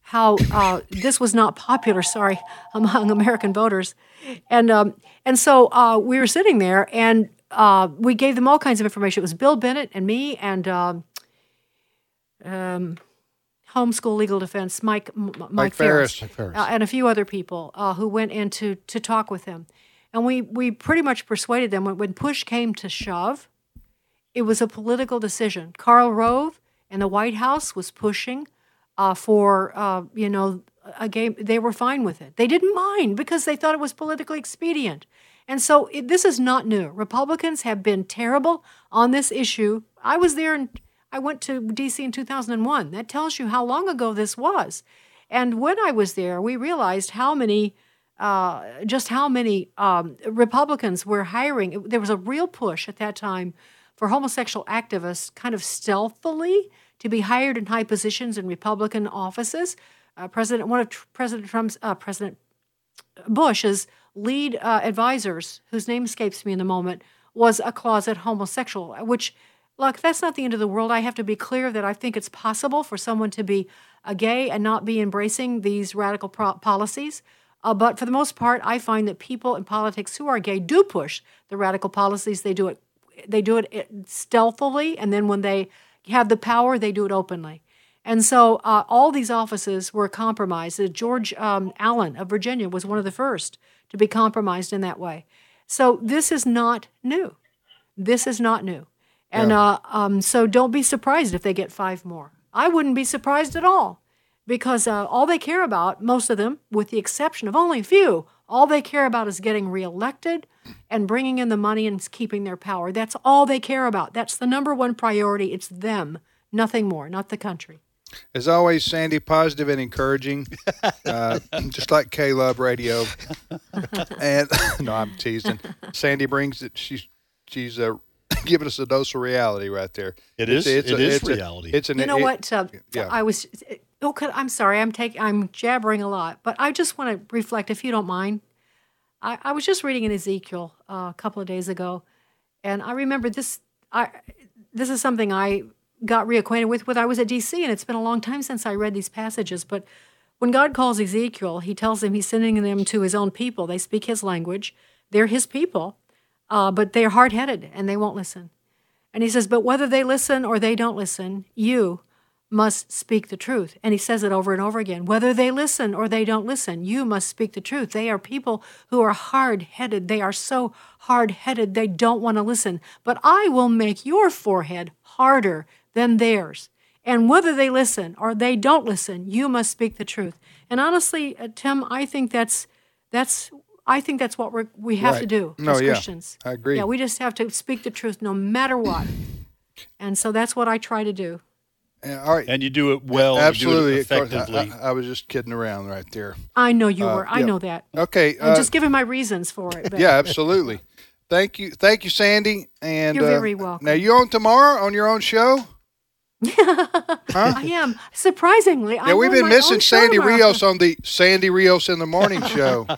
how uh, this was not popular. Sorry, *laughs* among American voters, and um, and so uh, we were sitting there, and uh, we gave them all kinds of information. It was Bill Bennett and me, and um, homeschool legal defense Mike M- M- Mike, Farris. Mike Farris. uh, and a few other people uh, who went in to, to talk with him. And we, we pretty much persuaded them when, when push came to shove, it was a political decision. Karl Rove and the White House was pushing uh, for, uh, you know, a game. They were fine with it. They didn't mind because they thought it was politically expedient. And so it, this is not new. Republicans have been terrible on this issue. I was there and I went to DC in 2001. That tells you how long ago this was. And when I was there, we realized how many, uh, just how many um, Republicans were hiring. There was a real push at that time for homosexual activists, kind of stealthily, to be hired in high positions in Republican offices. Uh, President, one of tr- President Trump's, uh, President Bush's lead uh, advisors, whose name escapes me in the moment, was a closet homosexual, which, look, that's not the end of the world. I have to be clear that I think it's possible for someone to be a gay and not be embracing these radical pro- policies. Uh, but for the most part, I find that people in politics who are gay do push the radical policies. They do it, they do it eh, stealthily, and then when they have the power, they do it openly. And so uh, all these offices were compromised. Uh, George um, Allen of Virginia was one of the first to be compromised in that way. So this is not new. This is not new. And uh, um, so don't be surprised if they get five more. I wouldn't be surprised at all because uh, all they care about, most of them, with the exception of only a few, all they care about is getting reelected and bringing in the money and keeping their power. That's all they care about. That's the number one priority. It's them, nothing more, not the country. As always, Sandy, positive and encouraging, *laughs* uh, just like K Love Radio. *laughs* And *laughs* no, I'm teasing. Sandy brings it. She's she's uh, *laughs* giving us a dose of reality right there. It It's- is- It's, it a, is it's a- reality. it's an. You know it- what? Uh, yeah. I was. Okay, I'm sorry, I'm taking, I'm jabbering a lot, but I just want to reflect, if you don't mind. I, I was just reading in Ezekiel uh, a couple of days ago, and I remember this. I this is something I got reacquainted with when I was at DC, and it's been a long time since I read these passages. But when God calls Ezekiel, He tells him He's sending them to His own people. They speak His language. They're His people, uh, but they're hard headed and they won't listen. And He says, but whether they listen or they don't listen, you must speak the truth. And he says it over and over again. Whether they listen or they don't listen, you must speak the truth. They are people who are hard headed. They are so hard headed, they don't want to listen. But I will make your forehead harder than theirs. And whether they listen or they don't listen, you must speak the truth. And honestly, uh, Tim, I think that's that's I think that's what we we have Right. to do No, as yeah. Christians. I agree. Yeah, we just have to speak the truth no matter what. And so that's what I try to do. Yeah, all right. And you do it well. Absolutely. You do it course. I- effectively. I, I was just kidding around right there. I know you Uh, were. I yeah. know that. Okay. I'm uh, just giving my reasons for it. But *laughs* yeah, absolutely. Thank you, thank you, Sandy. And You're uh, very welcome. Now you on tomorrow on your own show? I am surprisingly. Yeah, we've been missing Sandy Rios on the Sandy Rios in the Morning show. *laughs*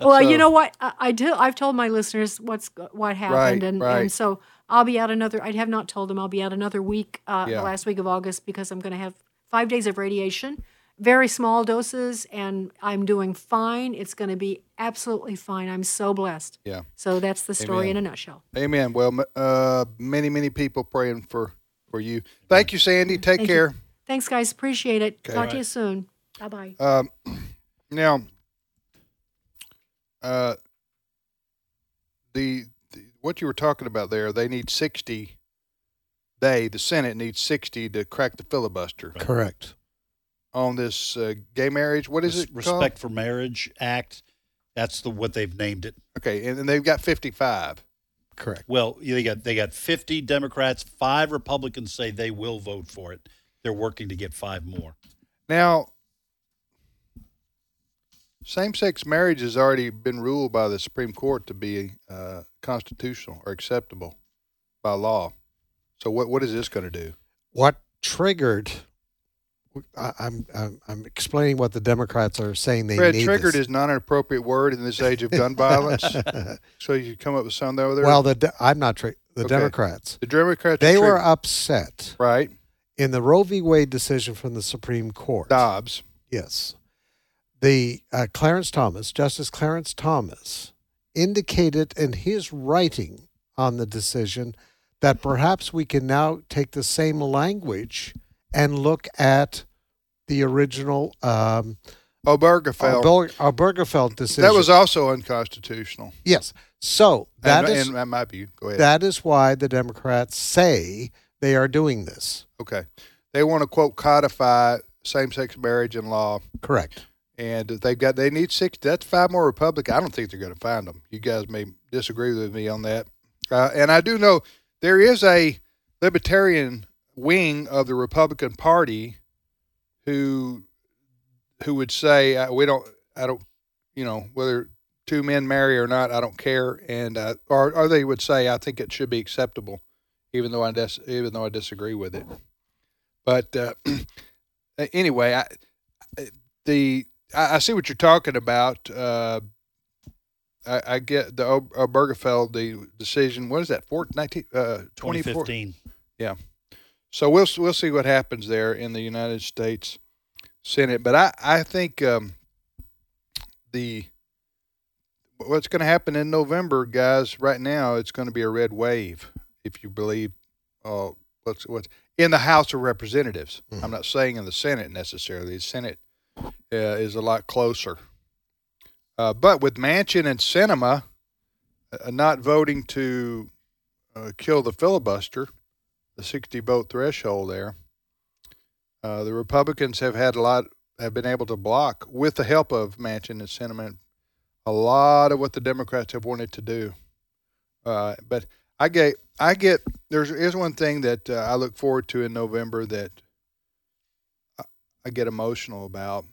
Well, you know what? I, I do. I've told my listeners what's what happened, Right, and right. and so I'll be out another. I have not told them I'll be out another week, uh, Yeah. the last week of August, because I'm going to have five days of radiation, very small doses, and I'm doing fine. It's going to be absolutely fine. I'm so blessed. Yeah. So that's the story Amen. in a nutshell. Amen. Well, uh, many many people praying for for you. Thank you, Sandy. Take Thank you. care. Thanks, guys. Appreciate it. Okay. Talk Right. to you soon. Bye bye. Um, now, uh, the, the what you were talking about there, they need sixty. They, the Senate, needs sixty to crack the filibuster Correct. on this uh, gay marriage. What is Res- it? Respect called? for Marriage Act. That's the what they've named it. Okay, and, and they've got fifty-five. Correct. Well, they got they got 50 Democrats, five Republicans say they will vote for it. They're working to get five more. Now, same-sex marriage has already been ruled by the Supreme Court to be uh, constitutional or acceptable by law. So, what what is this going to do? What triggered? I, I'm, I'm I'm explaining what the Democrats are saying they Fred, need. triggered this. is not an appropriate word in this age of gun *laughs* violence. so you come up with something over there. Well, the de- I'm not tri- the Okay. Democrats. the Democrats. They were upset right. in the Roe v. Wade decision from the Supreme Court. Dobbs. Yes. The uh, Clarence Thomas, Justice Clarence Thomas, indicated in his writing on the decision that perhaps we can now take the same language and look at the original um, Obergefell. Ober- Obergefell decision. that was also unconstitutional. yes. So that and, is and, my view. Go ahead. that is why the Democrats say they are doing this. okay. They want to quote codify same-sex marriage in law. Correct. and they've got they need six. That's five more Republican. I don't think they're going to find them. You guys may disagree with me on that, uh, and I do know there is a libertarian wing of the Republican Party who who would say uh, we don't. I don't. You know whether two men marry or not. I don't care, and uh, or or they would say I think it should be acceptable, even though I dis- even though I disagree with it. But uh, *clears throat* anyway, I the I, I see what you're talking about. Uh, I, I get the Ob- Obergefell the decision. What is that? 14, 19, uh, 2015. Yeah. So we'll we'll see what happens there in the United States Senate. But I I think um, the what's going to happen in November, guys. Right now, it's going to be a red wave. If you believe, uh, what's what's in the House of Representatives. I'm not saying in the Senate necessarily. The Senate uh, is a lot closer. Uh, but with Manchin and Sinema uh, not voting to uh, kill the filibuster, the 60 vote threshold there, uh, the Republicans have had a lot, have been able to block, with the help of Manchin and Sinema, a lot of what the Democrats have wanted to do. Uh, but I get, I get, there's is one thing that uh, I look forward to in November that I, I get emotional about,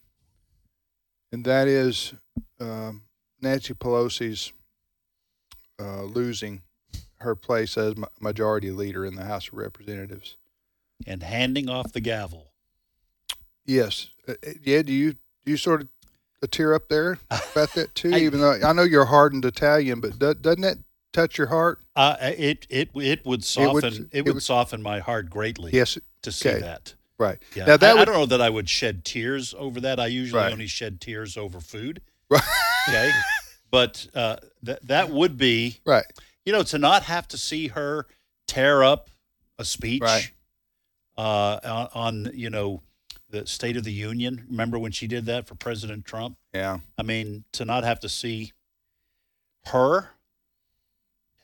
and that is um, Nancy Pelosi's uh, losing her place as ma- majority leader in the House of Representatives. And handing off the gavel. Yes. Uh, uh, yeah. Do you do you sort of a tear up there about that too? *laughs* Even though I know you're hardened Italian, but do, doesn't that touch your heart? Uh, it it it would soften it would, it it would would- soften my heart greatly. Yes. to see okay. that. Right. Yeah, Now that I, I don't know that I would shed tears over that. I usually Right. only shed tears over food. Right. Okay, *laughs* but uh, that that would be right. You know, to not have to see her tear up a speech Right. uh, on, on you know the State of the Union. Remember when she did that for President Trump? Yeah. I mean, to not have to see her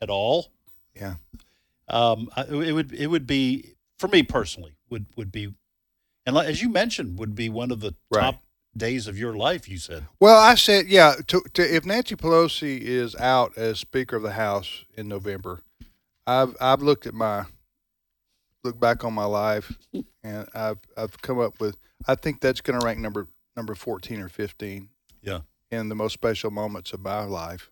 at all. Yeah. Um, it would it would be for me personally would would be, and as you mentioned, would be one of the Right. top days of your life. You said. Well, I said, yeah. To, to if Nancy Pelosi is out as Speaker of the House in November, I've I've looked at my look back on my life, *laughs* and I've I've come up with I think that's going to rank number number fourteen or fifteen. Yeah. In the most special moments of my life.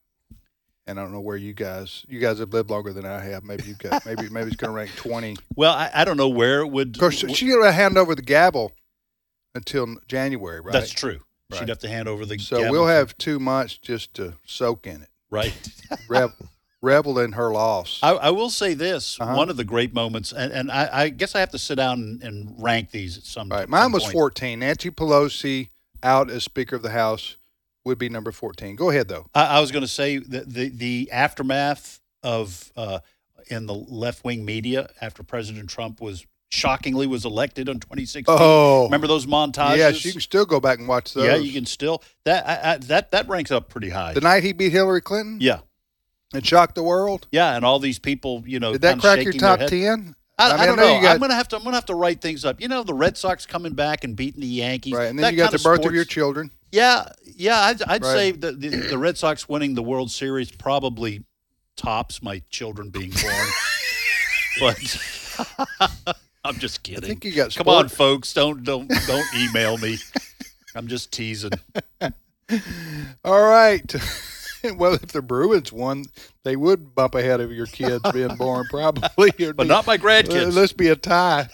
And I don't know where you guys you guys have lived longer than I have. Maybe you've got maybe maybe it's going to rank twenty. Well, I, I don't know where it would. Of course, she got to hand over the gavel until January, right? That's true. Right. She'd have to hand over the. So we'll have two months just to soak in it, right. *laughs* revel, revel in her loss. I, I will say this: Uh-huh. one of the great moments, and, and I, I guess I have to sit down and, and rank these at some. Right, some mine was point. fourteen. Nancy Pelosi out as Speaker of the House would be number fourteen. Go ahead though. I, I was going to say the, the the aftermath of uh, in the left wing media after President Trump was shockingly was elected in 2016. Oh. remember those montages? Yes, you can still go back and watch those. Yeah, you can still that I, I, that that ranks up pretty high. The night he beat Hillary Clinton yeah, and shocked the world. yeah, and all these people, you know, Did that crack your top ten? I, I I, mean, I don't know know. got- I'm gonna have to. I'm gonna have to write things up. You know, the Red Sox coming back and beating the Yankees. Right, and then you got the birth of your children. Yeah, yeah. I'd, I'd Right. say the, the the Red Sox winning the World Series probably tops my children being born. *laughs* but *laughs* I'm just kidding. I think you got Come sport- on, folks. Don't don't don't email me. I'm just teasing. *laughs* All right. *laughs* well, if the Bruins won, they would bump ahead of your kids being born, *laughs* probably. It'd But be- not my grandkids. Let's be a tie.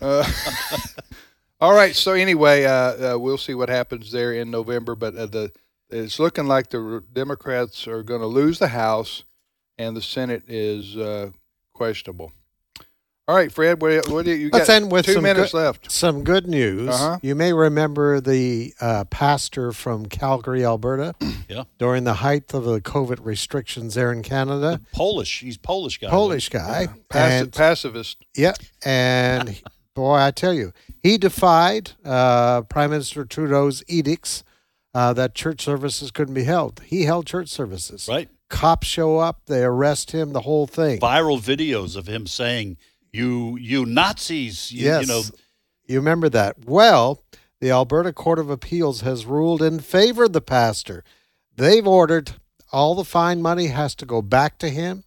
Uh, all right. So anyway, uh, uh, we'll see what happens there in November. But uh, the it's looking like the Democrats are going to lose the House, and the Senate is uh, questionable. All right, Fred. What, what do you, you Let's got? end with two some minutes good, left. Some good news. Uh-huh. You may remember the uh, pastor from Calgary, Alberta, *clears throat* Yeah. during the height of the COVID restrictions there in Canada. Polish. He's Polish guy. Polish guy. Passi- and pacifist. yeah, and *laughs* boy, I tell you, he defied uh, Prime Minister Trudeau's edicts uh, that church services couldn't be held. He held church services. Right. Cops show up, they arrest him, the whole thing. Viral videos of him saying, "You you Nazis." You, yes. You know. you remember that. Well, the Alberta Court of Appeals has ruled in favor of the pastor. They've ordered all the fine money has to go back to him.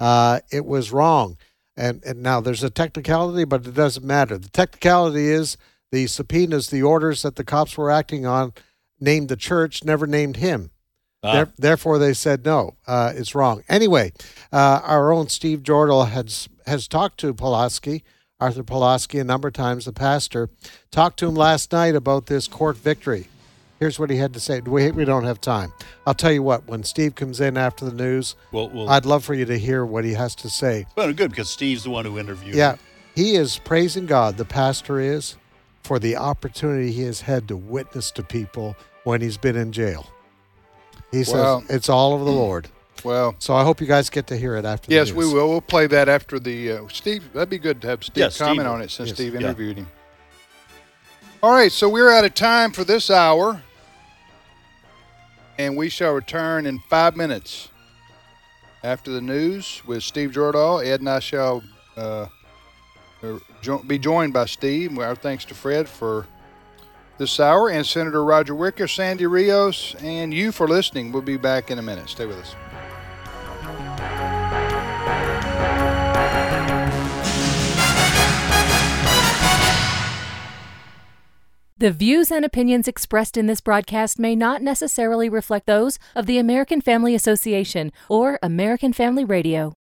Uh, it was wrong. And, and now there's a technicality, but it doesn't matter. The technicality is the subpoenas, the orders that the cops were acting on, named the church, never named him. Ah. There- therefore, they said no, uh, it's wrong. Anyway, uh, our own Steve Jordahl has has talked to Pawlowski, Arthur Pawlowski, a number of times. The pastor talked to him last night about this court victory. Here's what he had to say. We we don't have time. I'll tell you what. When Steve comes in after the news, Well, well, I'd love for you to hear what he has to say. well, good because Steve's the one who interviewed. Yeah, he is praising God. The pastor is for the opportunity he has had to witness to people when he's been in jail. He says Wow. it's all of the Lord. *clears throat* Well, So I hope you guys get to hear it after. the yes, we will. We'll play that after the uh, Steve. That'd be good to have Steve Yeah, comment will. on it since Yes. Steve Yeah. interviewed him. All right, so we're out of time for this hour, and we shall return in five minutes after the news with Steve Jordahl. Ed and I shall uh, uh, be joined by Steve. Our thanks to Fred for this hour, and Senator Roger Wicker, Sandy Rios, and you for listening. We'll be back in a minute. Stay with us. The views and opinions expressed in this broadcast may not necessarily reflect those of the American Family Association or American Family Radio.